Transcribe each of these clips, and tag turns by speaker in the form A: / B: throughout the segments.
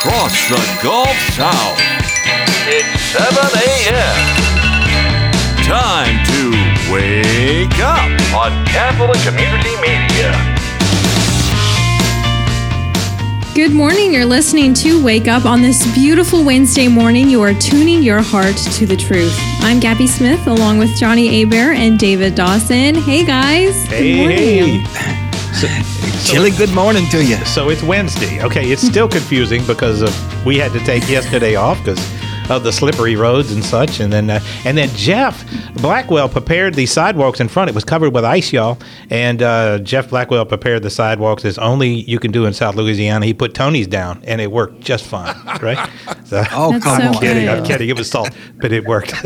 A: Across the Gulf South. It's 7 a.m. Time to wake up on Catholic Community Media.
B: Good morning. You're listening to Wake Up on this beautiful Wednesday morning. You are tuning your heart to the truth. I'm Gabby Smith along with Johnny Abear and David Dawson. Hey guys.
C: Hey,
B: good morning.
C: hey.
D: Chilly good morning to you.
C: So it's Wednesday. Okay, it's still confusing because of, we had to take yesterday off because of the slippery roads and such. And then uh, and then Jeff Blackwell prepared the sidewalks in front. It was covered with ice, y'all. And uh, Jeff Blackwell prepared the sidewalks as only you can do in South Louisiana. He put Tony's down, and it worked just fine, right? So,
D: Oh,
B: That's
D: come
B: so
D: on.
C: I'm kidding. I'm
B: good.
C: kidding. It was salt, but it worked.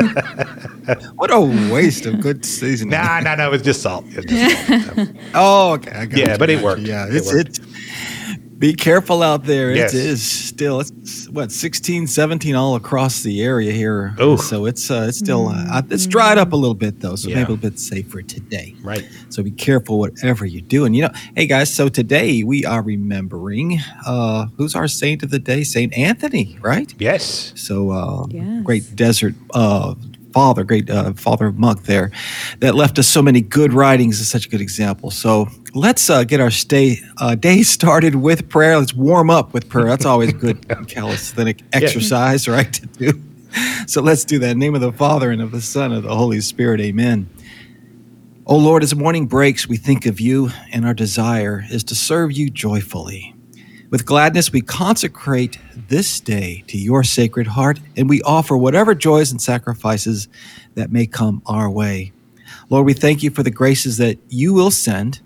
D: What a waste of good seasoning.
C: nah, nah, no, it was just salt. It was just salt.
D: Oh, okay. I got
C: Yeah,
D: you,
C: but it worked.
D: Yeah,
C: It
D: it's
C: worked.
D: it. Be careful out there.
C: Yes.
D: It is still it's what 16, 17 all across the area here.
C: Oh,
D: So it's uh, it's still uh, it's dried up a little bit though, so
C: Yeah.
D: maybe a little bit safer today.
C: Right.
D: So be careful whatever you're doing. You know, hey guys. So today we are remembering uh, who's our saint of the day, Saint Anthony, right?
C: Yes.
D: So, uh,
B: Yes.
D: great desert uh, father, great uh, father of monk there, that left us so many good writings. Is such a good example. So let's uh, get our stay uh, day started with prayer. Let's warm up with prayer. That's always good calisthenic exercise, right? To do. So let's do that. In the name of the Father and of the Son and of the Holy Spirit. Amen. O Lord, as morning breaks, we think of you, and our desire is to serve you joyfully. With gladness, we consecrate this day to your sacred heart, and we offer whatever joys and sacrifices that may come our way. Lord, we thank you for the graces that you will send,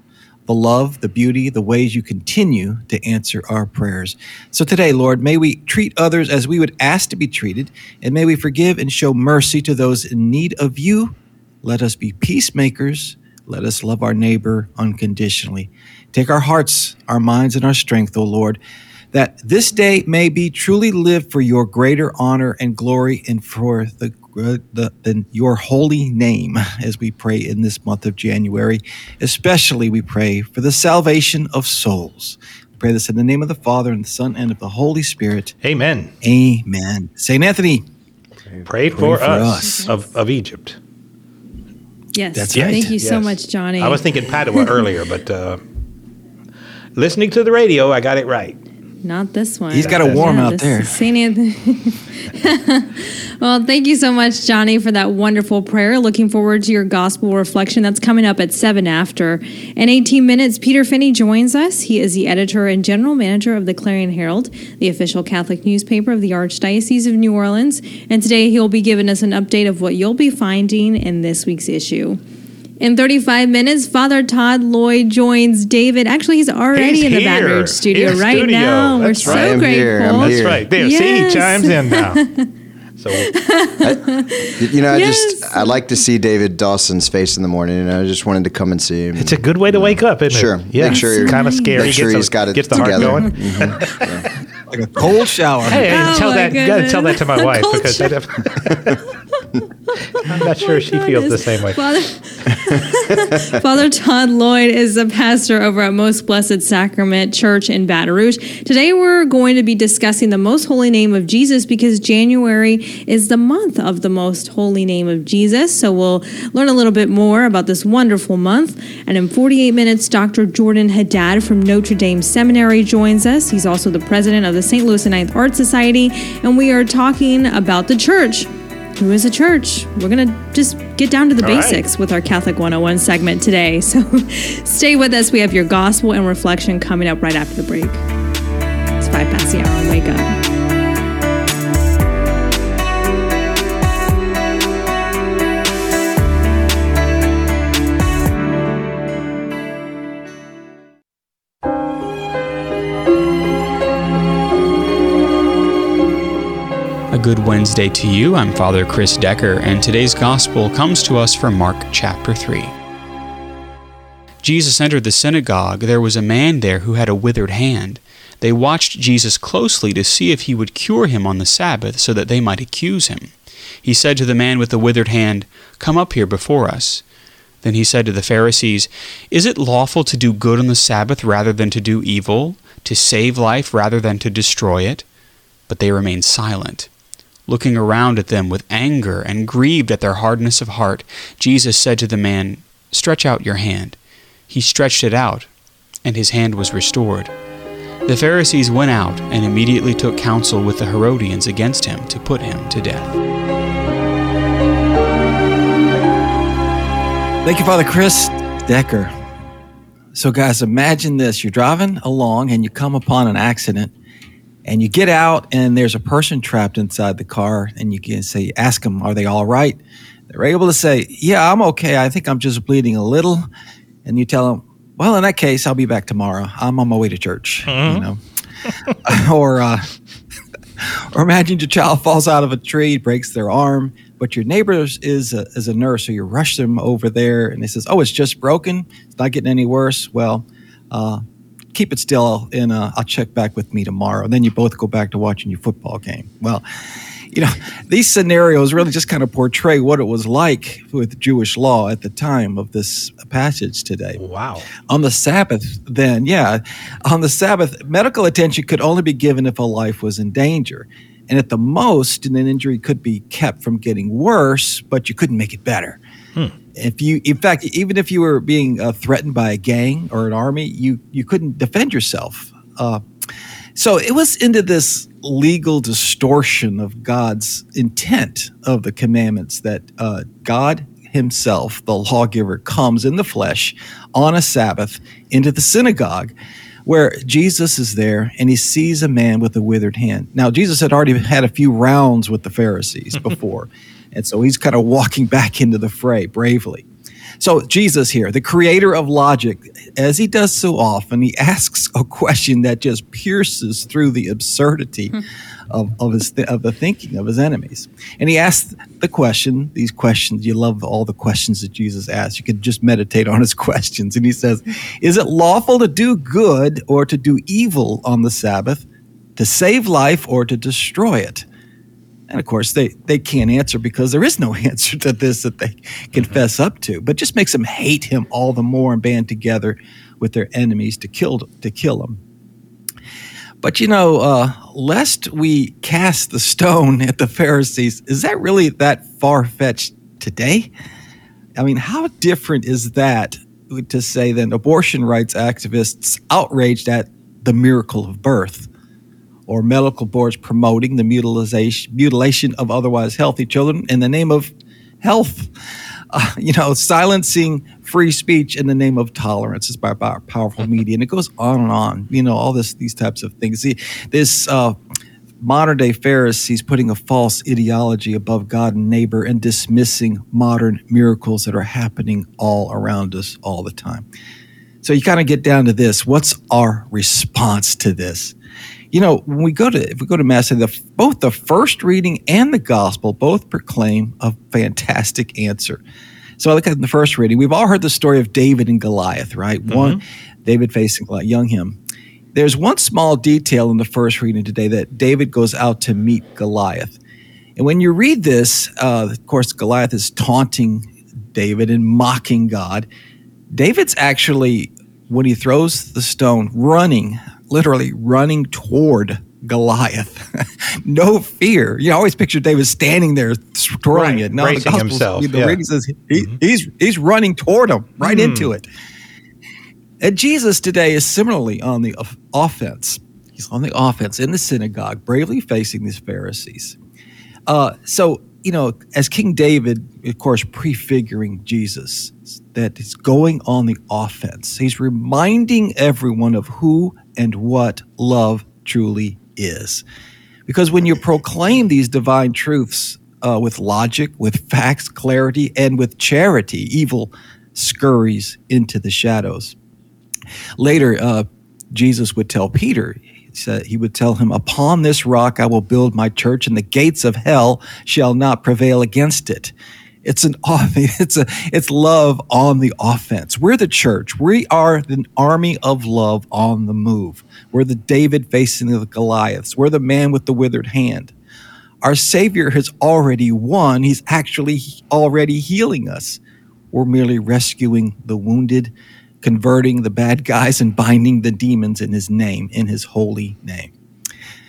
D: the love, the beauty, the ways you continue to answer our prayers. So today, Lord, may we treat others as we would ask to be treated, and may we forgive and show mercy to those in need of you. Let us be peacemakers. Let us love our neighbor unconditionally. Take our hearts, our minds, and our strength, O Lord, that this day may be truly lived for your greater honor and glory and for the, the, the your holy name as we pray in this month of January. Especially we pray for the salvation of souls. We pray this in the name of the Father and the Son and of the Holy Spirit.
C: Amen.
D: Amen. Saint Anthony,
C: Pray, for,
D: for
C: us,
D: us.
C: Of, of Egypt.
B: Yes.
D: That's
C: Yes,
B: Thank you so much, Johnny.
C: I was thinking Padua earlier, but uh, listening to the radio, I got it right.
B: Not this one.
D: He's got a warm out
B: there.
D: there.
B: is well, thank you so much, Johnny, for that wonderful prayer. Looking forward to your gospel reflection. That's coming up at 7 after. In 18 minutes, Peter Finney joins us. He is the editor and general manager of the Clarion Herald, the official Catholic newspaper of the Archdiocese of New Orleans. And today he'll be giving us an update of what you'll be finding in this week's issue. In 35 minutes, Father Todd Lloyd joins David. Actually, he's already
C: He's
B: in the Baton
C: here.
B: Rouge studio
C: In
B: right
C: studio.
B: now. We're
C: That's
B: so.
E: I am
B: grateful.
E: here. I'm
C: That's
E: here.
C: right. There,
B: Yes.
C: see, he chimes in now. So
E: You know, I
B: Yes.
E: just I like to see David Dawson's face in the morning, and I just wanted to come and see him.
C: it's a good way to wake up, isn't
E: Sure.
C: it? Yeah,
E: Make sure you're-
C: kind of scary.
E: make sure
C: gets
E: he's
C: the-
E: got it
C: gets the heart
E: together.
C: going. Mm-hmm.
D: like a cold shower.
C: Hey,
B: Oh,
C: tell
B: my
C: that. You got to tell that to my wife because I don't- I'm not sure she feels the same way.
B: Father, Father Todd Lloyd is the pastor over at Most Blessed Sacrament Church in Baton Rouge. Today we're going to be discussing the most holy name of Jesus because January is the month of the most holy name of Jesus. So we'll learn a little bit more about this wonderful month. And in 48 minutes, Dr. Jordan Haddad from Notre Dame Seminary joins us. He's also the president of the St. Louis and Ninth Art Society. And we are talking about the church. Who is a church? We're going to just get down to the
C: All right.
B: basics with our Catholic 101 segment today. So stay with us. We have your gospel and reflection coming up right after the break. It's five past the hour. Wake up.
F: Good Wednesday to you. I'm Father Chris Decker, and today's gospel comes to us from Mark chapter 3. Jesus entered the synagogue. There was a man there who had a withered hand. They watched Jesus closely to see if he would cure him on the Sabbath so that they might accuse him. He said to the man with the withered hand, Come up here before us. Then he said to the Pharisees, Is it lawful to do good on the Sabbath rather than to do evil, to save life rather than to destroy it? But they remained silent. Looking around at them with anger and grieved at their hardness of heart, Jesus said to the man, Stretch out your hand. He stretched it out, and his hand was restored. The Pharisees went out and immediately took counsel with the Herodians against him to put him to death.
D: Thank you, Father Chris Decker. So, guys, imagine this you're driving along and you come upon an accident and you get out and there's a person trapped inside the car and you can say ask them are they all right? They're able to say yeah i'm okay. I think i'm just bleeding a little. And you tell them well in that case i'll be back tomorrow. I'm on my way to church mm-hmm. you know. Or uh, or imagine your child falls out of a tree breaks their arm but your neighbor is a, is a nurse so you rush them over there and they says oh it's just broken. It's not getting any worse. Well uh, keep it still and uh, I'll check back with me tomorrow. And then you both go back to watching your football game. Well, you know, these scenarios really just kind of portray what it was like with Jewish law at the time of this passage today.
C: Wow.
D: On the Sabbath, then, yeah, on the Sabbath, medical attention could only be given if a life was in danger. And at the most, an injury could be kept from getting worse, but you couldn't make it better. If you in fact even if you were being uh, threatened by a gang or an army you you couldn't defend yourself. Uh, so it was into this legal distortion of god's intent of the commandments that uh, god himself the lawgiver comes in the flesh on a sabbath into the synagogue where jesus is there and he sees a man with a withered hand. Now jesus had already had a few rounds with the pharisees before and so he's kind of walking back into the fray bravely. So, Jesus here, the creator of logic, as he does so often, he asks a question that just pierces through the absurdity hmm. of, of, his th- of the thinking of his enemies. And he asks the question, these questions, you love all the questions that Jesus asks. You can just meditate on his questions. And he says, Is it lawful to do good or to do evil on the Sabbath, to save life or to destroy it? And of course, they, they can't answer because there is no answer to this that they confess mm-hmm. up to, but just makes them hate him all the more and band together with their enemies to kill, to kill him. But you know, uh, lest we cast the stone at the Pharisees, is that really that far fetched today? I mean, how different is that to say than abortion rights activists outraged at the miracle of birth? Or medical boards promoting the mutilation, mutilation of otherwise healthy children in the name of health. Uh, you know, silencing free speech in the name of tolerance is by, by powerful media, and it goes on and on. You know, all this these types of things. See, this uh, modern day Pharisees putting a false ideology above God and neighbor and dismissing modern miracles that are happening all around us all the time. So you kind of get down to this: what's our response to this? You know, when we go to if we go to mass, the, both the first reading and the gospel both proclaim a fantastic answer. So I look at the first reading. We've all heard the story of David and Goliath, right? Mm-hmm. One, David facing Goliath, young him. There's one small detail in the first reading today that David goes out to meet Goliath. And when you read this, uh, of course, Goliath is taunting David and mocking God. David's actually, when he throws the stone, running literally running toward Goliath. no fear. You always picture David standing there throwing right. it. No,
C: Bracing the himself.
D: The yeah. says he, mm-hmm. he's he's running toward him, right mm. into it. And Jesus today is similarly on the offense. He's on the offense in the synagogue, bravely facing these Pharisees. Uh, so you know, as King David, of course, prefiguring Jesus, that he's going on the offense. He's reminding everyone of who and what love truly is. Because when you proclaim these divine truths uh, with logic, with facts, clarity, and with charity, evil scurries into the shadows. Later, uh, Jesus would tell Peter, said he would tell him, "Upon this rock I will build my church, and the gates of hell shall not prevail against it." It's an it's a it's love on the offense. We're the church. We are the army of love on the move. We're the David facing the Goliaths. We're the man with the withered hand. Our Savior has already won. He's actually already healing us. We're merely rescuing the wounded, converting the bad guys, and binding the demons in His name, in His holy name.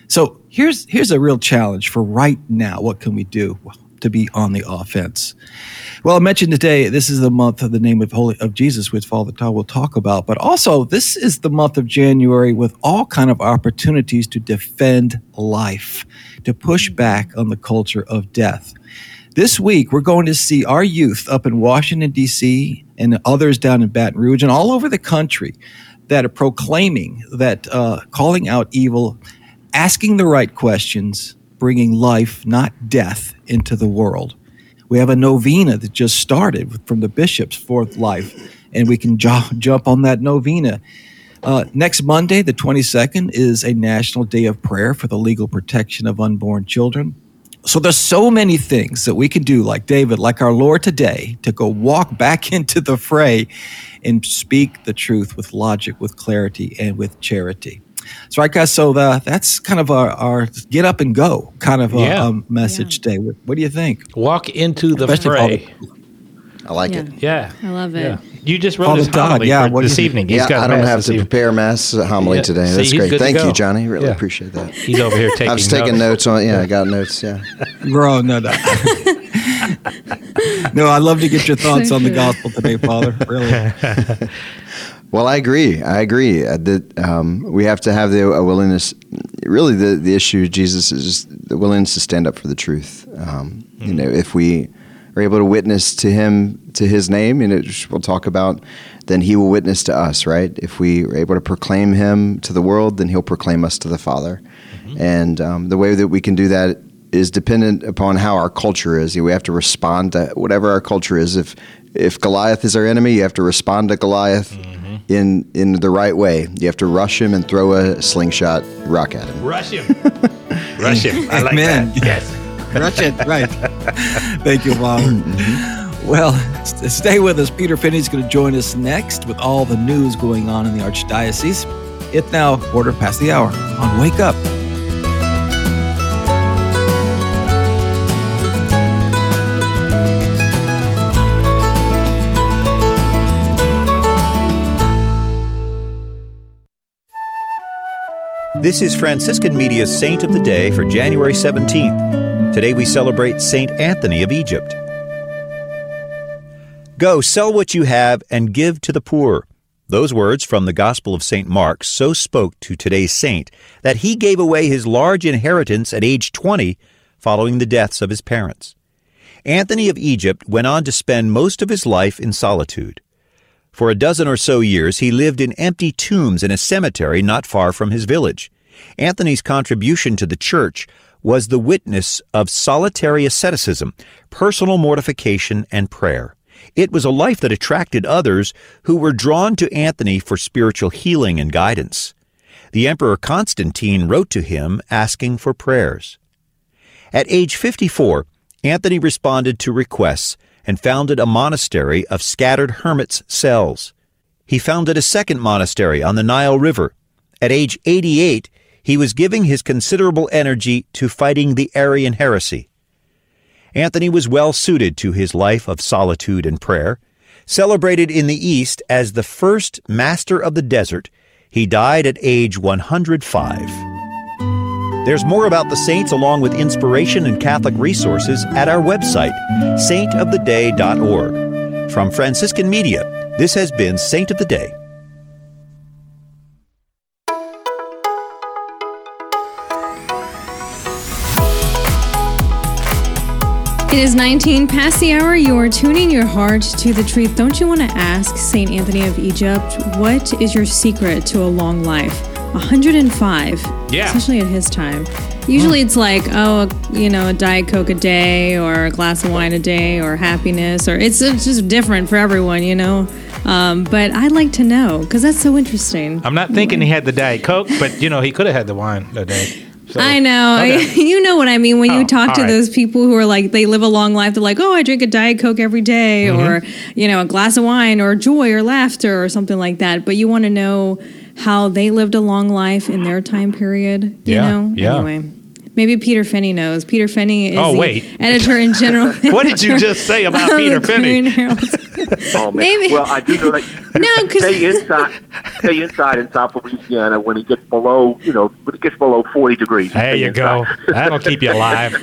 D: So here's here's a real challenge for right now. What can we do? Well, to be on the offense. Well, I mentioned today this is the month of the name of Holy of Jesus, which Father Todd will talk about. But also, this is the month of January with all kind of opportunities to defend life, to push back on the culture of death. This week, we're going to see our youth up in Washington D.C. and others down in Baton Rouge and all over the country that are proclaiming that, uh, calling out evil, asking the right questions bringing life, not death, into the world. We have a novena that just started from the bishops for life, and we can jump on that novena. Uh, next Monday, the 22nd, is a national day of prayer for the legal protection of unborn children. So there's so many things that we can do, like David, like our Lord today, to go walk back into the fray and speak the truth with logic, with clarity, and with charity. So, right, guys. So the, that's kind of our, our, get up and go kind of a,
C: Yeah.
D: a message
B: Yeah.
D: today. What, what do you think?
C: Walk into the
D: Especially
C: fray.
E: I like
B: Yeah.
E: it.
C: Yeah.
B: I love it.
C: Yeah. You just wrote
D: Father
C: his homily
D: yeah,
C: for this evening. He's
E: yeah,
C: got
E: I don't have
C: this
E: to
C: evening.
E: prepare mass uh, homily
C: Yeah.
E: today.
C: See,
E: That's
C: he's
E: great.
C: good to
E: Thank you, Johnny. Really
C: Yeah.
E: appreciate that.
C: He's over here taking
E: I was taking notes on. Yeah, I got notes. Yeah.
D: Bro, no, no. no, I'd love to get your thoughts on the gospel today, Father. Really.
E: Well, I agree. I agree uh, that um, we have to have the a willingness. Really, the the issue Jesus is just the willingness to stand up for the truth. Um, You know, if we are able to witness to Him to His name, and it, we'll talk about, then He will witness to us. Right? If we are able to proclaim Him to the world, then He'll proclaim us to the Father. And um, the way that we can do that is dependent upon how our culture is. We have to respond to whatever our culture is. If if Goliath is our enemy, you have to respond to Goliath in in the right way. You have to rush him and throw a slingshot rock at him.
C: Rush him. Rush him. I like
D: Amen.
C: that. Yes.
D: Rush it. Right. Thank you, Father. Mm-hmm. Well, s- stay with us. Peter Finney's going to join us next with all the news going on in the Archdiocese. It's now quarter past the hour on Wake Up.
G: This is Franciscan Media's Saint of the Day for January 17th. Today we celebrate Saint Anthony of Egypt. Go, sell what you have and give to the poor. Those words from the Gospel of St. Mark so spoke to today's saint that he gave away his large inheritance at age 20 following the deaths of his parents. Anthony of Egypt went on to spend most of his life in solitude. For a dozen or so years, he lived in empty tombs in a cemetery not far from his village. Anthony's contribution to the church was the witness of solitary asceticism, personal mortification, and prayer. It was a life that attracted others who were drawn to Anthony for spiritual healing and guidance. The Emperor Constantine wrote to him asking for prayers. At age 54, Anthony responded to requests and founded a monastery of scattered hermits' cells. He founded a second monastery on the Nile River. At age 88, he was giving his considerable energy to fighting the Arian heresy. Anthony was well suited to his life of solitude and prayer. Celebrated in the East as the first master of the desert, he died at age 105. There's more about the saints along with inspiration and Catholic resources at our website, saintoftheday.org. From Franciscan Media, this has been Saint of the Day.
B: It is 19 past the hour. You are tuning your heart to the truth. Don't you want to ask St. Anthony of Egypt, what is your secret to a long life? 105.
C: Yeah.
B: Especially at his time. Usually it's like, oh, you know, a Diet Coke a day or a glass of wine a day or happiness or it's, it's just different for everyone, you know? Um, but I'd like to know because that's so interesting.
C: I'm not thinking he had the Diet Coke, but you know he could have had the wine today. So,
B: I know.
C: okay.
B: you know what I mean when you
C: Oh,
B: talk to
C: right.
B: those people who are like they live a long life. They're like, oh, I drink a diet coke every day
C: Mm-hmm.
B: or you know a glass of wine, or joy, or laughter, or something like that. But you want to know how they lived a long life in their time period. You
C: Yeah,
B: know.
C: yeah.
B: Anyway. Maybe Peter Finney knows. Peter Finney is
C: Oh,
B: the
C: wait.
B: editor in general.
C: What did you just say about Peter
B: the
C: Finney?
H: Oh man.
B: Maybe-
H: Well, I do know that.
B: No, 'cause-
H: stay inside. Stay inside in South Louisiana when it gets below, you know, when it gets below forty degrees.
C: There
H: Stay
C: you go. That'll keep you alive.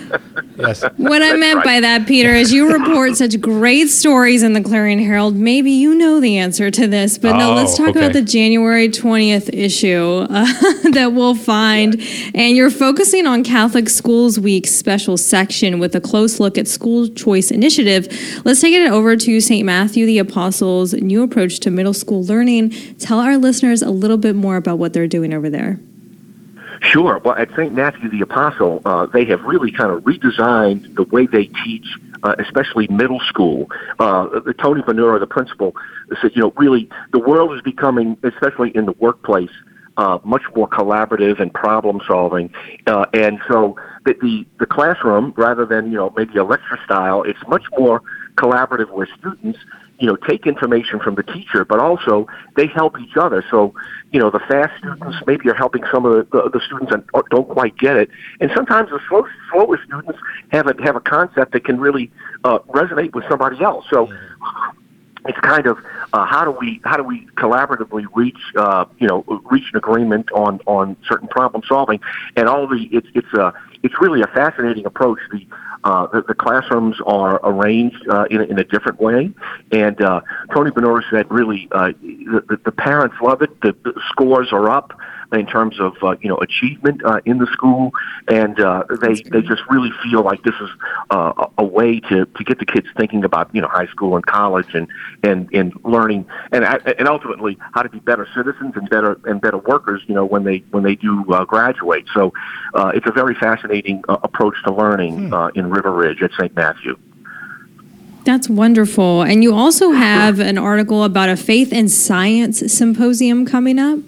C: Yes.
B: What I meant by that, Peter, is you report such great stories in the Clarion Herald. Maybe you know the answer to this, but no,
C: Oh,
B: let's talk
C: okay.
B: about the January 20th issue uh, that we'll find. And you're focusing on Catholic Schools Week special section with a close look at school choice initiative. Let's take it over to St. Matthew the Apostle's new approach to middle school learning. Tell our listeners a little bit more about what they're doing over there.
H: Sure. Well, at St. Matthew the Apostle, uh, they have really kind of redesigned the way they teach, uh, especially middle school. Uh, Tony Venura, the principal, said, you know, really, the world is becoming, especially in the workplace, uh, much more collaborative and problem solving. Uh, and so the, the, the classroom, rather than, you know, maybe a lecture style, it's much more collaborative where students you know, take information from the teacher, but also they help each other. So, you know, the fast students maybe are helping some of the, the, the students that don't quite get it, and sometimes the slow, slower students have a have a concept that can really uh, resonate with somebody else. So. It's kind of uh, how do we how do we collaboratively reach uh, you know reach an agreement on on certain problem solving and all the it's it's a it's really a fascinating approach. The uh, the, the classrooms are arranged uh, in, in a different way, and uh, Tony Benora said really uh, the, the, parents love it. The, the scores are up in terms of uh, you know achievement uh, in the school, and uh, they they just really feel like this is uh, a a way to, to get the kids thinking about you know high school and college and and, and learning and and ultimately how to be better citizens and better and better workers you know when they when they do uh, graduate. So uh, it's a very fascinating uh, approach to learning uh, in River Ridge at St. Matthew.
B: That's wonderful. And you also have an article about a faith and science symposium coming up.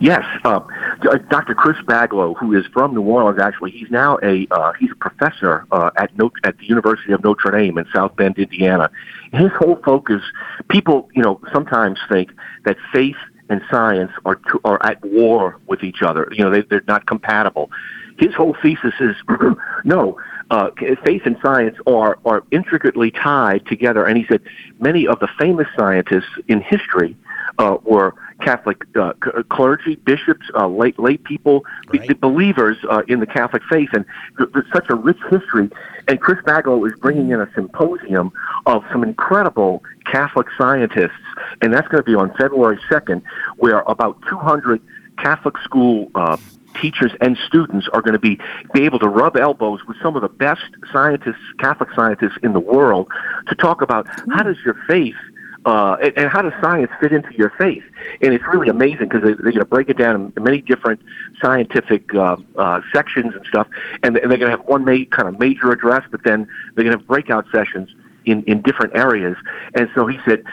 H: Yes, uh, Dr. Chris Baglow, who is from New Orleans, actually, he's now a uh, he's a professor uh, at Notre, at the University of Notre Dame in South Bend, Indiana. His whole focus, people, you know, sometimes think that faith and science are to, are at war with each other. You know, they, they're not compatible. His whole thesis is no. Uh, faith and science are are intricately tied together, and he said many of the famous scientists in history uh, were Catholic uh, c- clergy, bishops, uh, lay, lay people,
C: Right.
H: believers uh, in the Catholic faith, and th- there's such a rich history. And Chris Baglow is bringing in a symposium of some incredible Catholic scientists, and that's going to be on February 2nd, where about 200 Catholic school uh, teachers and students are going to be be able to rub elbows with some of the best scientists, Catholic scientists in the world, to talk about how does your faith uh, and, and how does science fit into your faith? And it's really amazing because they, they're going to break it down in many different scientific uh, uh, sections and stuff, and, and they're going to have one ma- kind of major address, but then they're going to have breakout sessions in, in different areas. And so he said,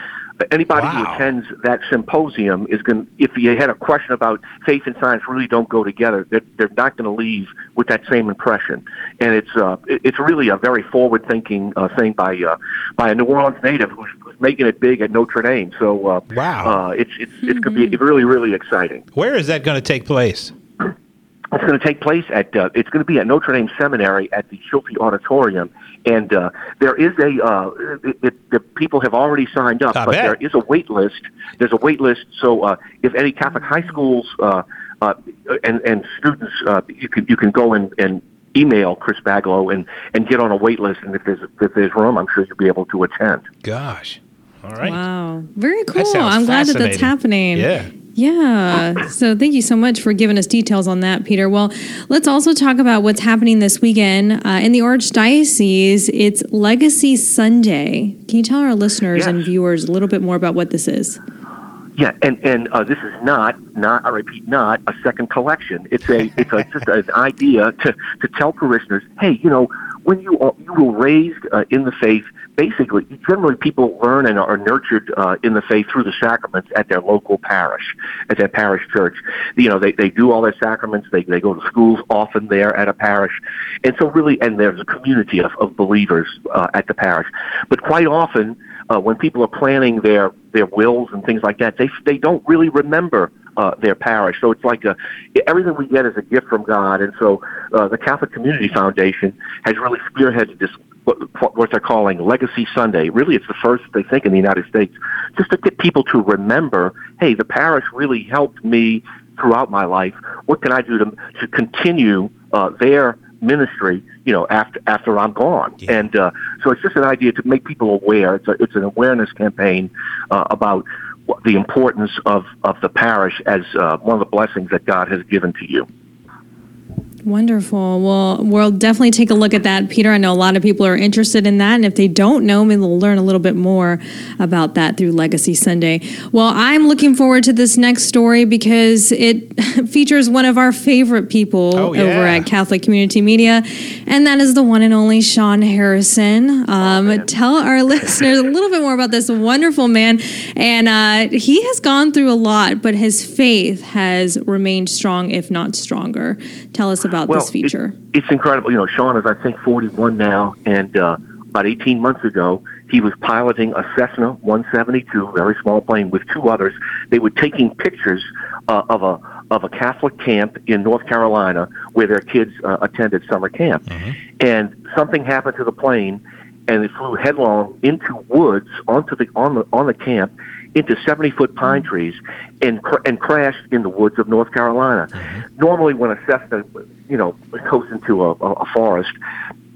H: anybody who attends that symposium is going. to If you had a question about faith and science, really don't go together. They're, they're not going to leave with that same impression. And it's uh, it's really a very forward-thinking uh, thing by uh, by a New Orleans native who's, who's making it big at Notre Dame. So uh,
C: Wow.
H: uh, it's it's it's going to be really really exciting.
C: Where is that going to take place?
H: It's going to take place at uh, it's going to be at Notre Dame Seminary at the Schulte Auditorium, and uh, there is a uh, it, it, the people have already signed up,
C: I
H: but
C: bet.
H: there is a wait list. There's a wait list, so uh, if any Catholic high schools uh, uh, and and students, uh, you can you can go and and email Chris Baglow and and get on a wait list, and if there's if there's room, I'm sure you'll be able to attend.
C: Gosh. All right.
B: Wow. Very cool. I'm glad that that's happening.
C: Yeah.
B: Yeah. So thank you so much for giving us details on that, Peter. Well, let's also talk about what's happening this weekend uh, in the Archdiocese. It's Legacy Sunday. Can you tell our listeners and viewers a little bit more about what this is?
H: Yeah, and and uh, this is not not I repeat not a second collection. It's a it's a, just an idea to to tell parishioners, hey, you know, when you are, you were raised uh, in the faith, basically, generally, people learn and are nurtured uh, in the faith through the sacraments at their local parish, at their parish church. You know, they, they do all their sacraments. They they go to schools often there at a parish, and so really, and there's a community of, of believers uh, at the parish. But quite often, uh, when people are planning their their wills and things like that, they they don't really remember uh, their parish. So it's like a, everything we get is a gift from God. And so uh, the Catholic Community Foundation has really spearheaded this what, what they're calling Legacy Sunday. Really, it's the first they think in the United States, just to get people to remember, hey, the parish really helped me throughout my life. What can I do to to continue uh, their ministry, you know, after after I'm gone. Yeah. And uh, so it's just an idea to make people aware. It's a, it's an awareness campaign uh, about the importance of of the parish as uh, one of the blessings that God has given to you.
B: Wonderful. Well, we'll definitely take a look at that, Peter. I know a lot of people are interested in that. And if they don't know, maybe they'll learn a little bit more about that through Legacy Sunday. Well, I'm looking forward to this next story because it features one of our favorite people oh, yeah. over at Catholic Community Media, and that is the one and only Sean Harrison. Um, oh, tell our listeners a little bit more about this wonderful man. And uh, he has gone through a lot, but his faith has remained strong, if not stronger. Tell us about
H: well,
B: this feature.
H: It, it's incredible. You know, Sean is, I think, 41 now, and uh, about 18 months ago, he was piloting a Cessna 172, very small plane, with two others. They were taking pictures uh, of a of a Catholic camp in North Carolina where their kids uh, attended summer camp, mm-hmm. and something happened to the plane, and it flew headlong into woods onto the on the on the camp into 70 foot pine mm-hmm. trees and cr- and crashed in the woods of North Carolina. Mm-hmm. Normally, when a Cessna, you know, goes into a, a, a forest,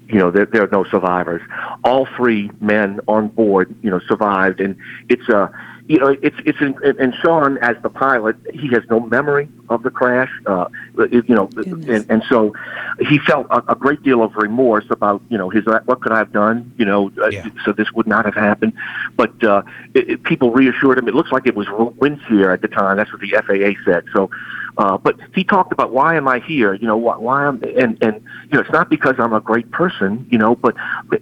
H: you know, there, there are no survivors. All three men on board, you know, survived, and it's a you know, it's it's in, and Sean as the pilot, he has no memory of the crash. Uh, you know, and, and so he felt a, a great deal of remorse about you know his what could I have done? You know, uh, yeah. so this would not have happened. But uh, it, it, people reassured him. It looks like it was wind shear at the time. That's what the FAA said. So. Uh, but he talked about why am I here? You know, why, why I'm, and and you know, it's not because I'm a great person, you know, but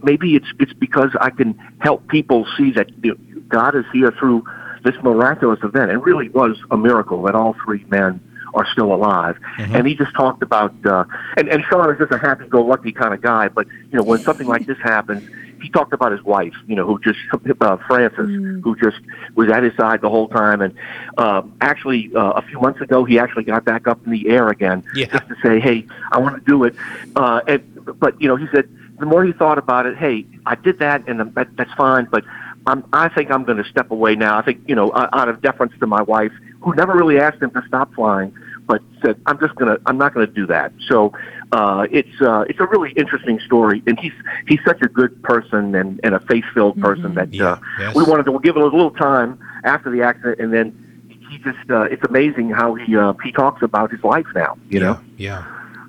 H: maybe it's it's because I can help people see that you know, God is here through this miraculous event. It really was a miracle that all three men are still alive. Mm-hmm. And he just talked about, uh, and, and Sean is just a happy-go-lucky kind of guy, but, you know, when something like this happens, he talked about his wife, you know, who just, uh, Frances, mm. who just was at his side the whole time. And uh, actually, uh, a few months ago, he actually got back up in the air again yeah. just to say, hey, I want to do it. Uh, and, but, you know, he said, the more he thought about it, hey, I did that, and that, that's fine, but I'm, I think I'm going to step away now. I think, you know, out of deference to my wife, who never really asked him to stop flying, but said, I'm just going to, I'm not going to do that. So, uh, it's, uh, it's a really interesting story. And he's, he's such a good person and, and a faith filled mm-hmm. person that,
C: yeah.
H: uh,
C: yes.
H: we wanted to give it a little time after the accident and then he just, uh, it's amazing how he, uh, he talks about his life now, you
C: yeah.
H: know?
C: Yeah.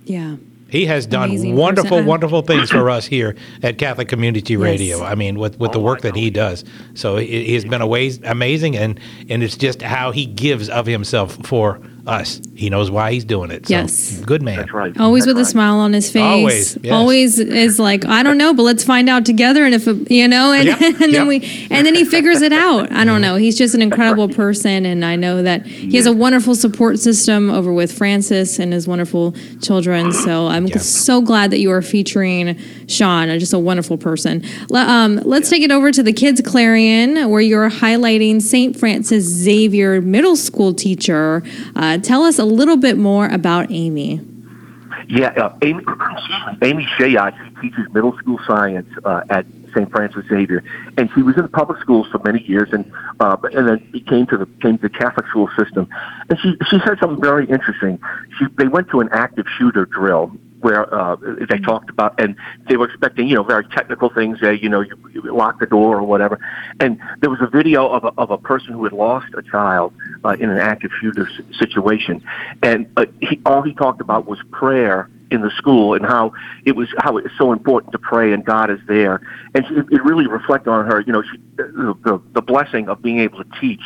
B: Yeah.
C: He has done wonderful, person. wonderful things for us here at Catholic Community Radio. Yes. I mean, with, with oh, the work that he does. So he, has been a ways, amazing, and and it's just how he gives of himself for us. He knows why he's doing it. So,
B: yes.
C: Good man.
H: That's right.
B: Always
H: That's
B: with
H: right.
B: a smile on his face.
C: Always. Yes.
B: Always is like, I don't know, but let's find out together. And if, you know, and, yep. and then yep. we, and then he figures it out. I don't know. He's just an incredible person. And I know that he has a wonderful support system over with Frances and his wonderful children. So I'm yep. so glad that you are featuring Sean, just a wonderful person. Um, let's take it over to the Kids Clarion, where you're highlighting St. Francis Xavier middle school teacher. Uh, tell us a little bit more about Amy.
H: Yeah, uh, Amy, Amy she teaches middle school science uh, at St. Francis Xavier, and she was in public schools for many years, and uh, and then came to the came to the Catholic school system, and she she said something very interesting. She they went to an active shooter drill where uh, they talked about, and they were expecting, you know, very technical things. There, you know, you, you lock the door or whatever. And there was a video of a, of a person who had lost a child uh, in an active shooter situation, and uh, he, all he talked about was prayer in the school and how it was how it's so important to pray and God is there. And she, it really reflected on her, you know, she, the, the the blessing of being able to teach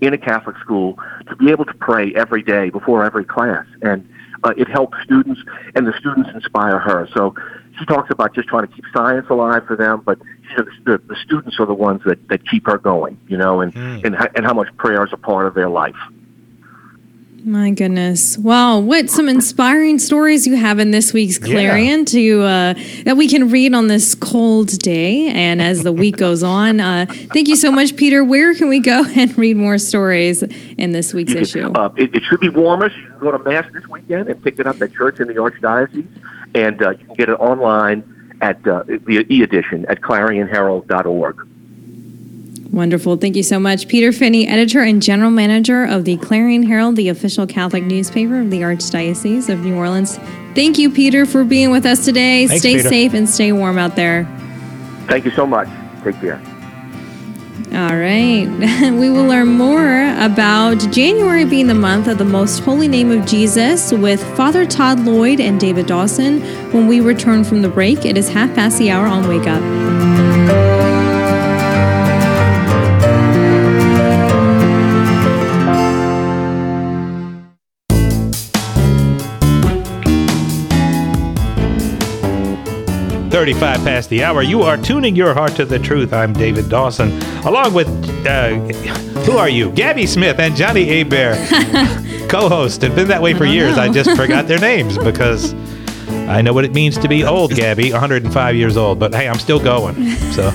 H: in a Catholic school to be able to pray every day before every class and uh, it helps students, and the students inspire her. So she talks about just trying to keep science alive for them, but you know, the, the students are the ones that, that keep her going, you know, and, and, and how much prayer is a part of their life.
B: My goodness. Wow, what some inspiring stories you have in this week's Clarion to uh, that we can read on this cold day and as the week goes on. Uh, thank you so much, Peter. Where can we go and read more stories in this week's
H: You
B: issue?
H: uh, it, it should be warmer. So you can go to Mass this weekend and pick it up at church in the Archdiocese. And uh, you can get it online at uh, the e-edition at clarionherald.org.
B: Wonderful. Thank you so much. Peter Finney, editor and general manager of the Clarion Herald, the official Catholic newspaper of the Archdiocese of New Orleans. Thank you, Peter, for being with us today.
C: Thanks,
B: stay
C: Peter.
B: safe and stay warm out there.
H: Thank you so much. Take care.
B: All right. We will learn more about January being the month of the most holy name of Jesus with Father Todd Lloyd and David Dawson when we return from the break. It is half past the hour on Wake Up.
C: Thirty-five past the hour. You are tuning your heart to the truth. I'm David Dawson, along with uh, who are you? Gabby Smith and Johnny Abear, co-host. It's been that way for years. I just forgot their names because I know what it means to be old, Gabby, 105 years old. But hey, I'm still going. So.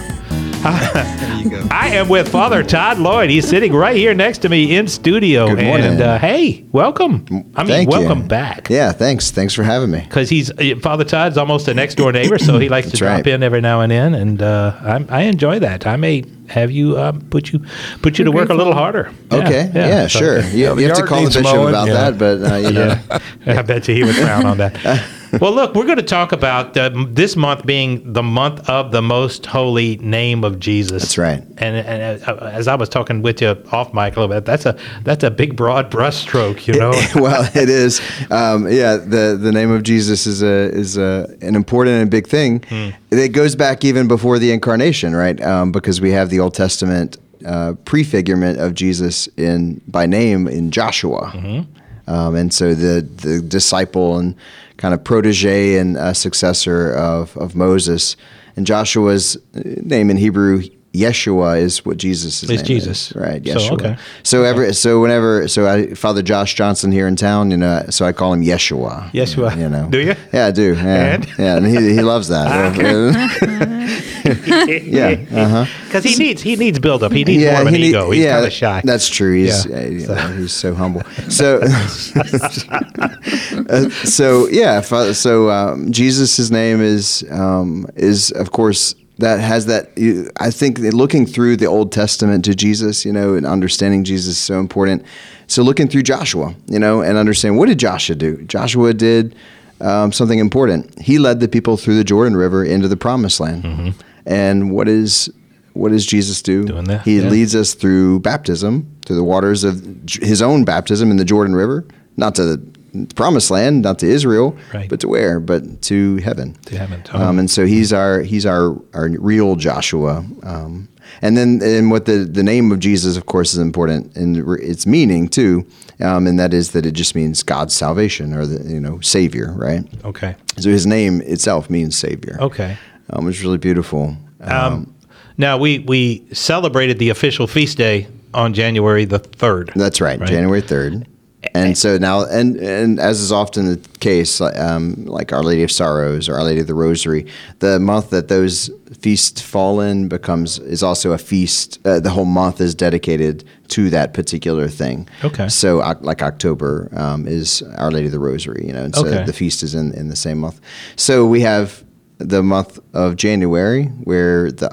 C: I am with Father Todd Lloyd. He's sitting right here next to me in studio.
E: Good morning.
C: And uh, hey, welcome. I mean,
E: Thank you.
C: welcome back.
E: Yeah, thanks. Thanks for having me.
C: Because he's uh, Father Todd's almost a next door neighbor, so he likes to drop
E: right.
C: in every now and then, and uh, I, I enjoy that. I may have you um, put you put you to work a little harder. Yeah,
E: Okay. Yeah,
C: so-
E: sure. You,
I: the
E: you have to call the
I: needs
E: bishop
I: mowing,
E: about
I: yeah.
E: that, but uh, you know.
C: I bet you he would frown on that. Well, look, we're going to talk about uh, this month being the month of the most holy name of Jesus.
E: That's right.
C: And, and uh, as I was talking with you off mic a little bit, that's a that's a big broad brushstroke, you know.
E: well, it is. Um, yeah, the the name of Jesus is a is a, an important and big thing.
C: Hmm.
E: It goes back even before the incarnation, right? Um, because we have the Old Testament uh, prefigurement of Jesus in by name in Joshua,
C: Mm-hmm.
E: um, and so the the disciple and kind of protege and uh, successor of of Moses, and Joshua's name in Hebrew. Yeshua is what Jesus is.
C: Is Jesus.
E: right?
C: So,
E: Yeshua.
C: okay.
E: So every so whenever so I Father Josh Johnson here in town, you know, so I call him Yeshua.
C: Yeshua.
E: You know.
C: Do you?
E: Yeah, I do. Yeah,
C: And?
E: yeah, and he, he loves that. yeah. Uh huh.
C: Because he needs he needs build up. He needs more of an
E: need-
C: ego. He's
E: yeah,
C: kind of shy.
E: That's true. He's
C: Yeah.
E: uh, you know, he's so humble. So uh, so yeah. So um, Jesus' name is um, is of course that has that. I think looking through the Old Testament to Jesus, you know, and understanding Jesus is so important. So looking through Joshua, you know, and understanding what did Joshua do? Joshua did. Um, something important. He led the people through the Jordan River into the Promised Land. And what is what does Jesus do?
C: Mm-hmm. Doing that,
E: He
C: yeah.
E: leads us through baptism, through the waters of his own baptism in the Jordan River, not to the promised land, not to Israel,
C: Right.
E: but to where? But to heaven.
C: To heaven,
E: Um, and so he's our he's our our real Joshua. Um, and then and what the the name of Jesus, of course, is important in its meaning too, um, and that is that it just means God's salvation or the you know Savior, right?
C: okay.
E: So his name itself means Savior.
C: Okay.
E: um, which is really beautiful.
C: Um, now we we celebrated the official feast day on January the third.
E: That's right,
C: Right.
E: January third. And so now, and and as is often the case, um, like Our Lady of Sorrows or Our Lady of the Rosary, the month that those feasts fall in becomes is also a feast. Uh, the whole month is dedicated to that particular thing.
C: Okay.
E: So, Oc- like October um, is Our Lady of the Rosary, you know, and so
C: Okay.
E: the feast is in in the same month. So we have the month of January where the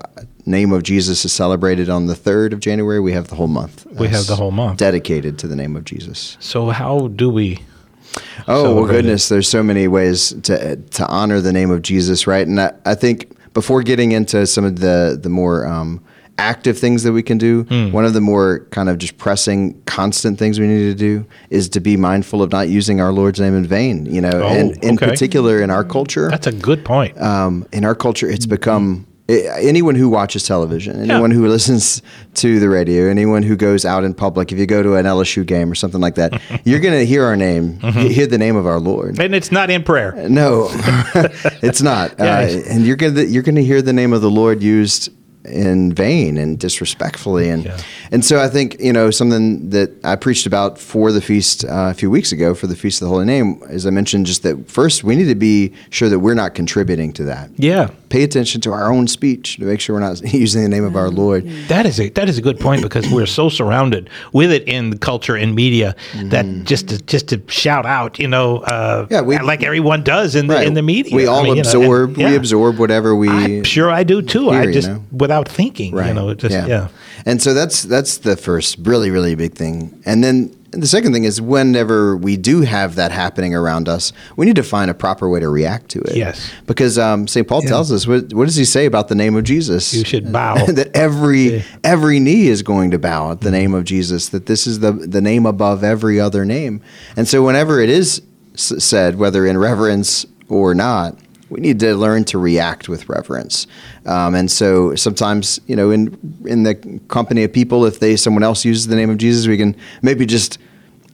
E: name of Jesus is celebrated on the 3rd of January. We have the whole month.
C: We have the whole month.
E: dedicated to the name of Jesus.
C: So how do we?
E: Oh well,
C: Celebrate
E: goodness! There's so many ways to to honor the name of Jesus, right? And I, I think before getting into some of the the more um, active things that we can do,
C: Hmm.
E: one of the more kind of just pressing, constant things we need to do is to be mindful of not using our Lord's name in vain. You know,
C: Oh,
E: and in
C: okay.
E: particular in our culture,
C: That's a good point.
E: um, in our culture, it's become I- anyone who watches television, anyone who listens to the radio, anyone who goes out in public, if you go to an LSU game or something like that, you're going to hear our name,
C: Mm-hmm.
E: hear the name of our Lord.
C: And it's not in prayer.
E: No, it's not.
C: Yeah,
E: uh, and you're going to you're going to hear the name of the Lord used in vain and disrespectfully, and
C: Yeah.
E: and so I think you know something that I preached about for the feast uh, a few weeks ago for the feast of the Holy Name, as I mentioned, just that first we need to be sure that we're not contributing to that.
C: Yeah.
E: Pay attention to our own speech to make sure we're not using the name of our Lord.
C: That is a that is a good point because we're so surrounded with it in culture and media that just to, just to shout out, you know, uh,
E: Mm-hmm. Yeah, we-
C: like everyone does in the in the media.
E: We all
C: I mean, you know, and-
E: absorb. we absorb whatever we.
C: I'm sure I do too.
E: hear,
C: I
E: you
C: just
E: know?
C: without thinking, you know, just yeah.
E: And so that's that's the first really really big thing. And then the second thing is whenever we do have that happening around us, we need to find a proper way to react to it.
C: Yes.
E: Because um, St. Paul tells us what, what does he say about the name of Jesus?
C: You should bow.
E: that every every knee is going to bow at the name of Jesus. That this is the the name above every other name. And so whenever it is s- said, whether in reverence or not, we need to learn to react with reverence. Um, and so sometimes, you know, in in the company of people, if they someone else uses the name of Jesus, we can maybe just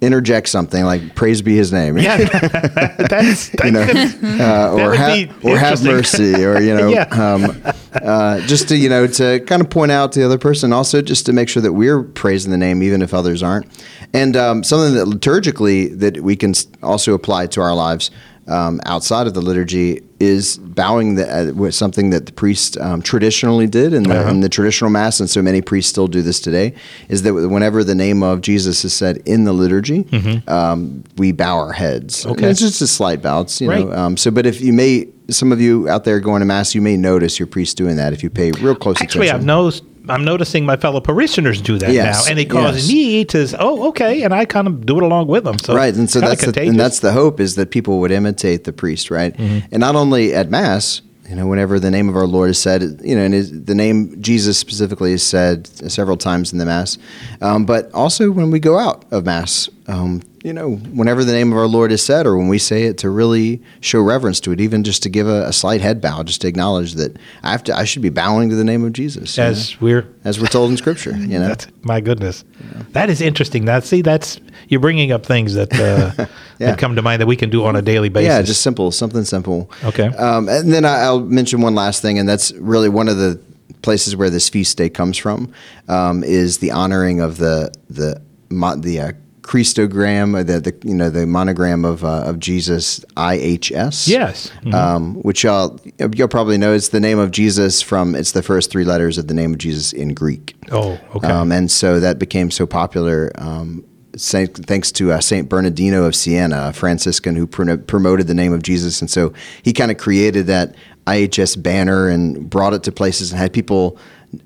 E: interject something like "Praise be His name."
C: Yeah, that's,
E: you know, uh, or have or have mercy, or you know,
C: Yeah.
E: um, uh, just to you know to kind of point out to the other person, also just to make sure that we're praising the name, even if others aren't, and um, something that liturgically that we can also apply to our lives. Um, outside of the liturgy is bowing the, uh, something that the priest um, traditionally did in the,
C: Uh-huh.
E: in the traditional mass, and so many priests still do this today. Is that whenever the name of Jesus is said in the liturgy, um, we bow our heads.
C: Mm-hmm. Okay.
E: it's just a slight bow. It's, you know,
C: Right.
E: um, so, but if you may, some of you out there going to mass, you may notice your priest doing that if you pay real close attention.
C: Actually, I've noticed. I'm noticing my fellow parishioners do that
E: Yes,
C: now, and it causes
E: yes.
C: me to, say, oh, okay, and I kind of do it along with them. So
E: right, and so that's the, and that's the hope is that people would imitate the priest, right?
C: Mm-hmm.
E: And not only at mass, you know, whenever the name of our Lord is said, you know, and is, the name Jesus specifically is said several times in the mass, um, but also when we go out of mass, um, you know, whenever the name of our Lord is said, or when we say it, to really show reverence to it, even just to give a, a slight head bow, just to acknowledge that I have to, I should be bowing to the name of Jesus, you know,
C: as we're
E: as we're told in Scripture. You know,
C: That's my goodness. That is interesting. That see, that's you're bringing up things that uh,
E: Yeah.
C: that come to mind that we can do on a daily basis.
E: Yeah, just simple, something simple.
C: Okay.
E: Um, and then I, I'll mention one last thing, and that's really one of the places where this feast day comes from, um, is the honoring of the the the uh, Christogram, or the, the you know the monogram of uh, of Jesus IHS.
C: Yes. Mhm.
E: Um, which y'all you'll probably know it's the name of Jesus from it's the first three letters of the name of Jesus in Greek.
C: oh, okay.
E: Um, and so that became so popular. Um, thanks to uh, Saint Bernardino of Siena, a Franciscan who pr- promoted the name of Jesus, and so he kind of created that IHS banner and brought it to places and had people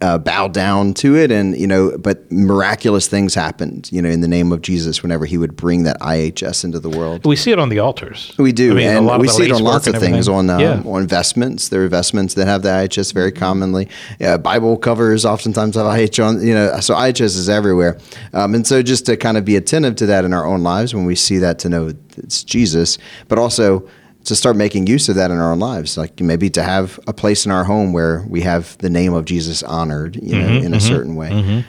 E: uh, bow down to it, and you know, but miraculous things happened, you know, in the name of Jesus whenever he would bring that IHS into the world.
C: we see it on the altars.
E: We do,
C: I mean, a
E: and
C: lot
E: we see it on lots of things on um,
C: yeah.
E: on vestments. There are vestments that have the IHS very commonly. Yeah, Bible covers oftentimes have IHS on. You know, so IHS is everywhere, um, and so just to kind of be attentive to that in our own lives when we see that to know it's Jesus, but also to start making use of that in our own lives, like maybe to have a place in our home where we have the name of Jesus honored, you know,
C: Mm-hmm,
E: in a certain way.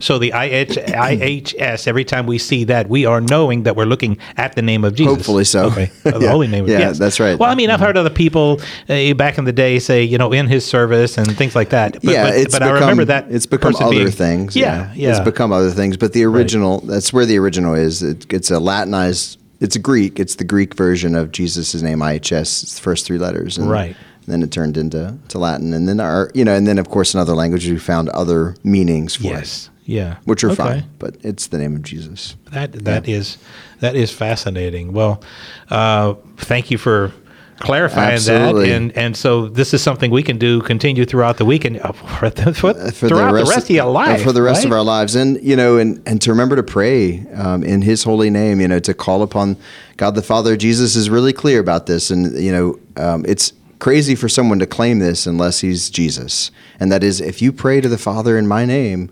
C: So the IH, IHS, every time we see that, we are knowing that we're looking at the name of Jesus.
E: Hopefully so.
C: Okay. The
E: Yeah.
C: holy name of
E: Yeah,
C: yes.
E: that's right.
C: Well, I mean, I've heard other people uh, back in the day say, you know, in his service and things like that. But,
E: yeah,
C: but,
E: it's
C: but
E: become,
C: I remember that
E: it's become other
C: being-
E: things.
C: Yeah, yeah.
E: it's become other things. But the original, that's where the original is. It, it's a Latinized. It's a Greek. It's the Greek version of Jesus' name IHS. It's the first three letters. And
C: Right.
E: Then it turned into to Latin, and then our, you know, and then of course in other languages we found other meanings for it,
C: yes. Yeah.
E: which are
C: Okay.
E: fine. But it's the name of Jesus.
C: That that is that is fascinating. Well, uh, thank you for clarifying
E: Absolutely.
C: that. And and so this is something we can do continue throughout the week and uh, for the, for,
E: for
C: throughout
E: the rest,
C: of your
E: uh,
C: life.
E: for the rest of our lives, and you know, and and to remember to pray um, in His holy name, you know, to call upon God the Father. Jesus is really clear about this, and you know, um, it's crazy for someone to claim this unless he's Jesus, and that is, if you pray to the Father in my name.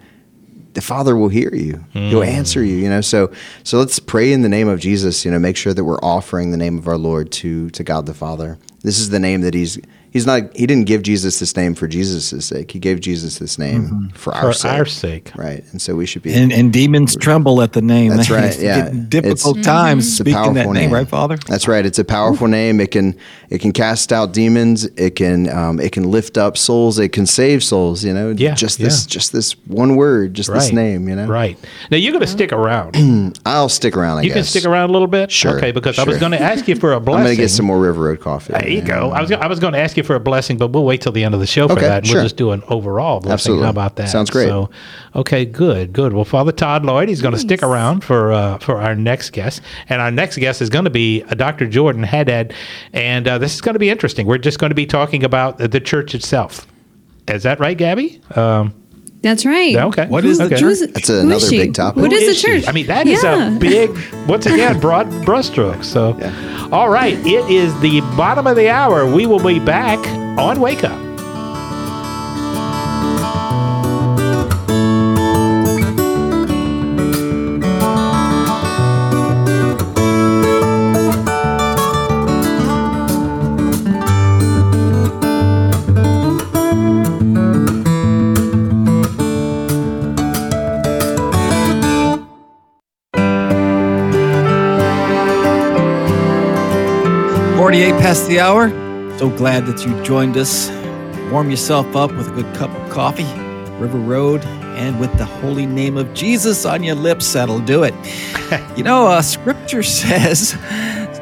E: The Father will hear you. He'll
C: Mm.
E: answer you. You know, so so let's pray in the name of Jesus. You know, make sure that we're offering the name of our Lord to to God the Father. This is the name that He's he's not he didn't give Jesus this name for Jesus' sake. He gave Jesus this name for our
C: Mm-hmm. For
E: sake.
C: our sake.
E: Right. And so we should be
D: And, and demons tremble at the name.
E: That's right, yeah.
D: Difficult
E: It's-
D: times
E: It's
D: speaking that
E: powerful
D: name, right, Father?
E: That's right. It's a powerful name. It can it can cast out demons. It can um, it can lift up souls. It can save souls. You know.
C: Yeah,
E: Just this
C: yeah.
E: just this one word. Just this name. You know.
C: Right. Now you're going to stick around.
E: I'll stick around. I
C: you
E: guess.
C: can stick around a little bit.
E: Sure,
C: Okay, because I was going to ask you for a blessing.
E: I'm gonna get some more River Road coffee.
C: There you go. I was I was going to ask you for a blessing, but we'll wait till the end of the show for
E: Okay,
C: that.
E: sure.
C: We'll just do an overall blessing.
E: Absolutely.
C: How about that?
E: Sounds great.
C: So, okay, good, good. Well, Father Todd Lloyd, he's going to stick around for uh, for our next guest, and our next guest is going to be uh, Dr. Jordan Haddad, and uh, this is going to be interesting. We're just going to be talking about the, the church itself. Is that right, Gabby? Um,
B: That's right.
C: okay.
D: What is the
C: okay.
D: church?
B: Who's-
E: That's another
B: she?
E: big topic.
B: What
C: Who
B: is, the
C: she?
B: church?
C: I mean, that is
B: Yeah.
C: a big, once again, broad brushstrokes. So, all right, it is the bottom of the hour. We will be back on Wake Up.
D: Past the hour. So glad that you joined us. Warm yourself up with a good cup of coffee, River Road, and with the holy name of Jesus on your lips. That'll do it. you know, uh, Scripture says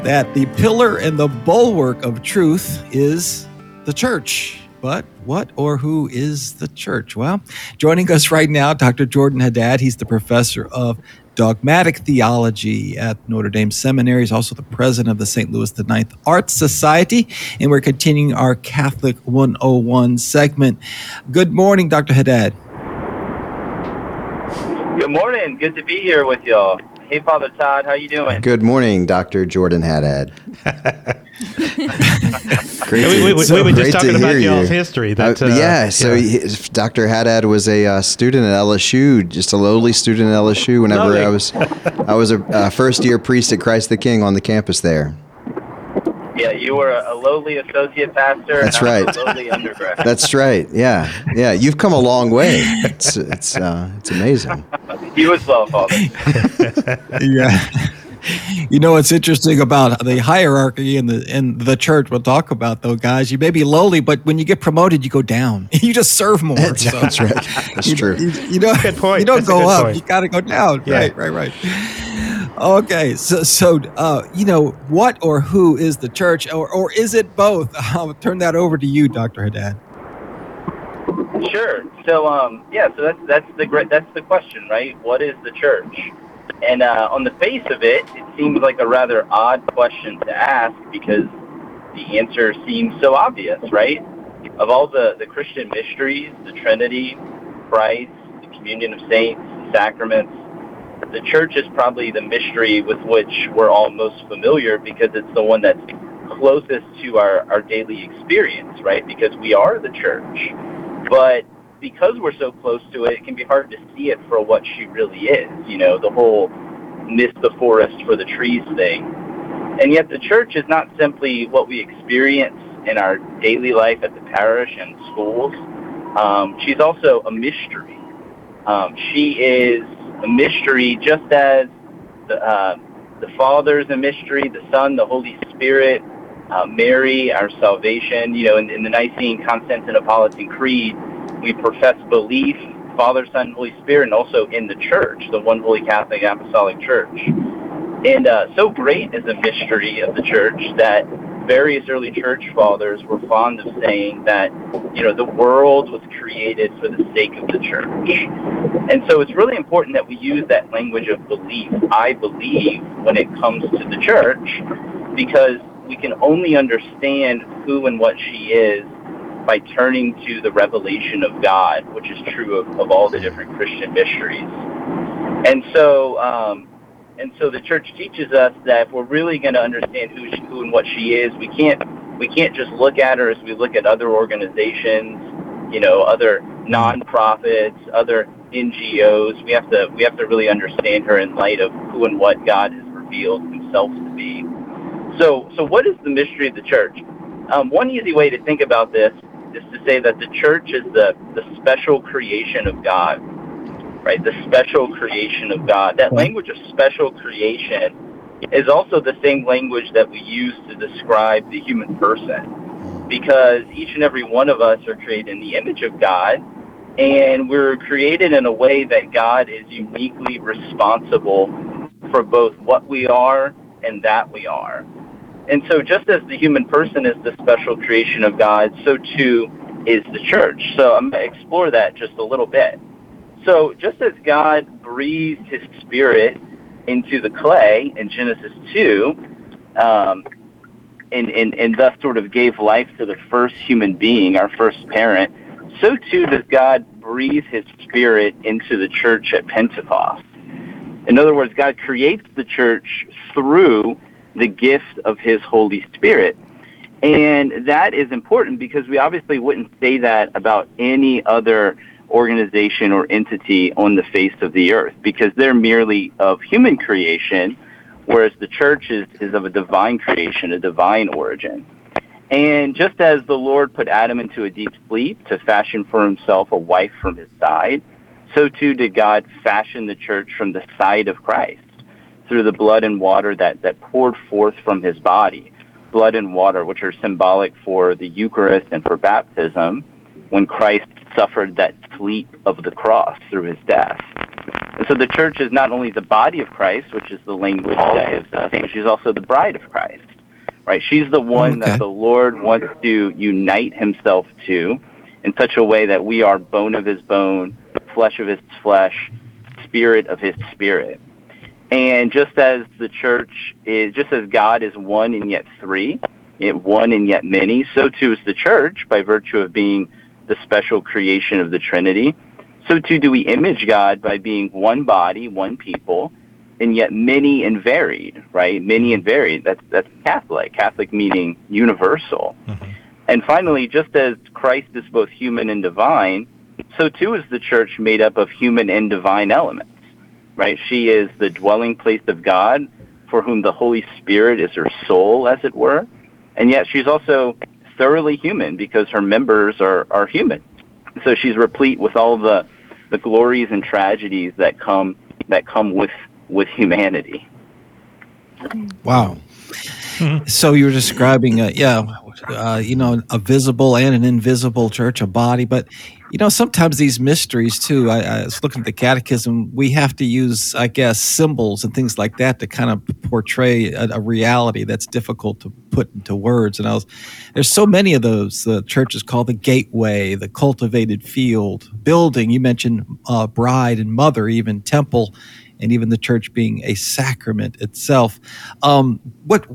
D: that the pillar and the bulwark of truth is the church. But what or who is the church? Well, joining us right now, Dr. Jordan Haddad. He's the professor of dogmatic theology at Notre Dame Seminary. He's also the president of the St. Louis the Ninth Arts Society. And we're continuing our Catholic 101 segment. Good morning, Dr. Haddad.
I: Good morning. Good to be here with y'all. Hey, Father Todd, how you doing?
E: Good morning, Dr. Jordan Haddad. great
C: We- we- we-
E: so
C: we were just
E: great to
C: talking about
E: hear
C: y'all's
E: you.
C: history, that,
E: Uh,
C: uh,
E: yeah, so
C: yeah.
E: he- Dr. Haddad was a uh, student at LSU, just a lowly student at LSU. Whenever
C: Lowly.
E: I was, I was a uh, first year priest at Christ the King on the campus there.
I: Yeah, you were a, a lowly associate pastor.
E: That's
I: and
E: right.
I: A lowly undergrad.
E: That's right. Yeah, yeah. You've come a long way. It's it's uh, it's amazing.
I: You was well, Father.
D: Yeah. You know what's interesting about the hierarchy in the in the church? We'll talk about though, guys. You may be lowly, but when you get promoted, you go down. You just serve more.
E: That's,
D: so.
E: that's right. That's
D: you,
E: true.
D: You, you know,
C: Good point.
D: you don't
C: That's
D: go up.
C: point.
D: You got to go down.
C: Yeah.
D: Right, right, right. Okay, so so uh, you know what or who is the church, or or is it both? I'll turn that over to you, Doctor Haddad.
I: Sure. So, um, yeah. So that's that's the great that's the question, right? What is the church? And uh, on the face of it, it seems like a rather odd question to ask because the answer seems so obvious, right? Of all the the Christian mysteries, the Trinity, Christ, the communion of saints, and sacraments, the church is probably the mystery with which we're all most familiar because it's the one that's closest to our, our daily experience, right? Because we are the church. But because we're so close to it, it can be hard to see it for what she really is. You know, the whole miss the forest for the trees thing. And yet the church is not simply what we experience in our daily life at the parish and schools. Um, she's also a mystery. Um, she is a mystery just as the, uh, the Father's a mystery, the Son, the Holy Spirit, uh, Mary, our salvation. You know, in, in the Nicene Constantinopolitan Creed, we profess belief, Father, Son, Holy Spirit, and also in the Church, the one Holy Catholic Apostolic Church. And uh, so great is the mystery of the Church that various early Church fathers were fond of saying that, you know, the world was created for the sake of the Church. And so it's really important that we use that language of belief, I believe, when it comes to the Church, because we can only understand who and what she is by turning to the revelation of God, which is true of, of all the different Christian mysteries. And so, um, and so the church teaches us that if we're really going to understand who, she, who and what she is, we can't we can't just look at her as we look at other organizations, you know, other nonprofits, other NGOs. We have to we have to really understand her in light of who and what God has revealed Himself to be. So, so what is the mystery of the church? Um, one easy way to think about this is to say that the church is the, the special creation of God, right? The special creation of God. That language of special creation is also the same language that we use to describe the human person because each and every one of us are created in the image of God and we're created in a way that God is uniquely responsible for both what we are and that we are. And so, just as the human person is the special creation of God, so too is the church. So, I'm going to explore that just a little bit. So, just as God breathed his spirit into the clay in Genesis 2, um, and, and, and thus sort of gave life to the first human being, our first parent, so too does God breathe his spirit into the church at Pentecost. In other words, God creates the church through the gift of his Holy Spirit. And that is important because we obviously wouldn't say that about any other organization or entity on the face of the earth because they're merely of human creation, whereas the church is, is of a divine creation, a divine origin. And just as the Lord put Adam into a deep sleep to fashion for himself a wife from his side, so too did God fashion the church from the side of Christ through the blood and water that, that poured forth from his body. Blood and water, which are symbolic for the Eucharist and for baptism, when Christ suffered that sleep of the cross through his death. And so the church is not only the body of Christ, which is the language that gives us, but she's also the bride of Christ right? She's the one okay. that the Lord wants to unite himself to in such a way that we are bone of his bone, flesh of his flesh, spirit of his spirit. And just as the church is, just as God is one and yet three, one and yet many, so too is the church by virtue of being the special creation of the Trinity. So too do we image God by being one body, one people, and yet many and varied, right? Many and varied. That's that's Catholic. Catholic meaning universal. Mm-hmm. And finally, just as Christ is both human and divine, so too is the church made up of human and divine elements. Right? She is the dwelling place of God, for whom the Holy Spirit is her soul, as it were. And yet she's also thoroughly human because her members are, are human. So she's replete with all the the glories and tragedies that come that come with with humanity.
D: Wow. So you were describing, uh, yeah, uh, you know, a visible and an invisible church, a body. But you know, sometimes these mysteries too. I, I, was looking at the catechism. We have to use, I guess, symbols and things like that to kind of portray a, a reality that's difficult to put into words. And I was, there's so many of those. The church is called the gateway, the cultivated field, building. You mentioned uh, bride and mother, even temple and even the church being a sacrament itself. Um, what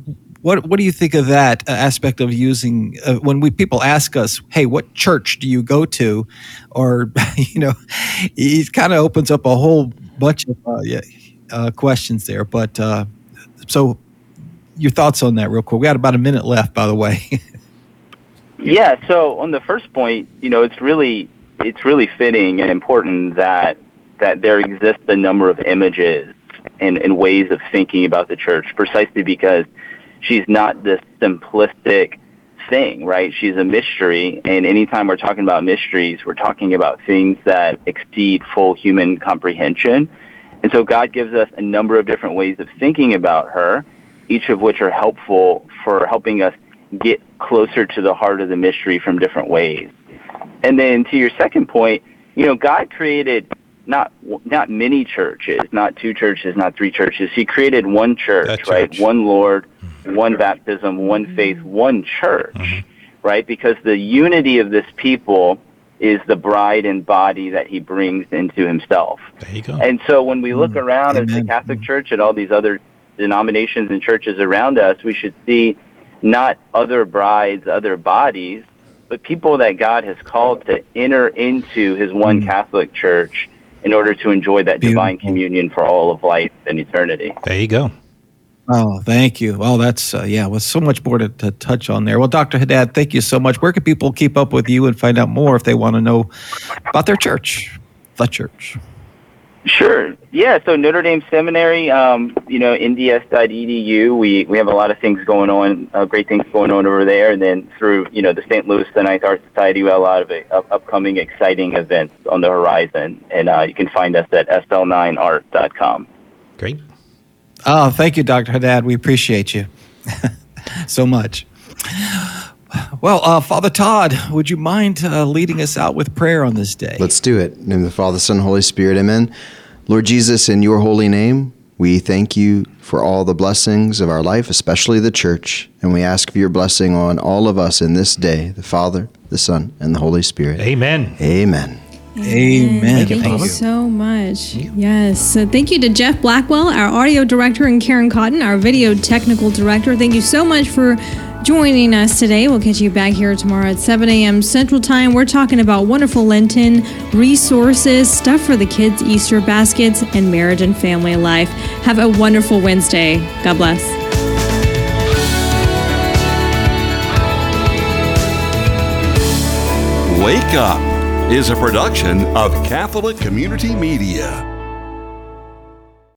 D: what what do you think of that aspect of using uh, when we people ask us, "Hey, what church do you go to?" Or you know, he kind of opens up a whole bunch of uh, uh, questions there. But uh, so, your thoughts on that, real quick? We got about a minute left, by the way.
I: yeah. So on the first point, you know, it's really it's really fitting and important that that there exists a number of images and, and ways of thinking about the church precisely because she's not this simplistic thing, right? She's a mystery, and anytime we're talking about mysteries, we're talking about things that exceed full human comprehension. And so God gives us a number of different ways of thinking about her, each of which are helpful for helping us get closer to the heart of the mystery from different ways. And then to your second point, you know, God created not not many churches, not two churches, not three churches. He created one church, church. right? One Lord, mm-hmm. One baptism, one faith, one church, mm-hmm. right? Because the unity of this people is the bride and body that he brings into himself.
C: There you go.
I: And so when we look mm-hmm. around at the Catholic Church and all these other denominations and churches around us, we should see not other brides, other bodies, but people that God has called to enter into his one mm-hmm. Catholic Church in order to enjoy that Beautiful. divine communion for all of life and eternity.
C: There you go.
D: Oh, thank you. Well, that's uh, yeah, with so much more to, to, touch on there. Well, Dr. Haddad, thank you so much. Where can people keep up with you and find out more if they want to know about their church, the church?
I: Sure. Yeah. So Notre Dame Seminary, um, you know, nds.edu. We we have a lot of things going on, uh, great things going on over there. And then through you know the St. Louis the Ninth Art Society, we have a lot of uh, upcoming exciting events on the horizon. And uh, you can find us at sl9art.com.
C: Great.
D: Oh, thank you, Dr. Haddad. We appreciate you so much. Well, uh, Father Todd, would you mind uh, leading us out with prayer on this day?
E: Let's do it. In the name of the Father, Son, Holy Spirit. Amen. Lord Jesus, in your holy name, we thank you for all the blessings of our life, especially the church. And we ask for your blessing on all of us in this day the Father, the Son, and the Holy Spirit.
C: Amen.
E: Amen.
D: Amen.
B: Thank you, thank you so much. Yes. So thank you to Jeff Blackwell, our audio director, and Karen Cotton, our video technical director. Thank you so much for joining us today. We'll catch you back here tomorrow at 7 a.m. Central Time. We're talking about wonderful Lenten resources, stuff for the kids' Easter baskets, and marriage and family life. Have a wonderful Wednesday. God bless.
A: Wake Up is a production of Catholic Community Media.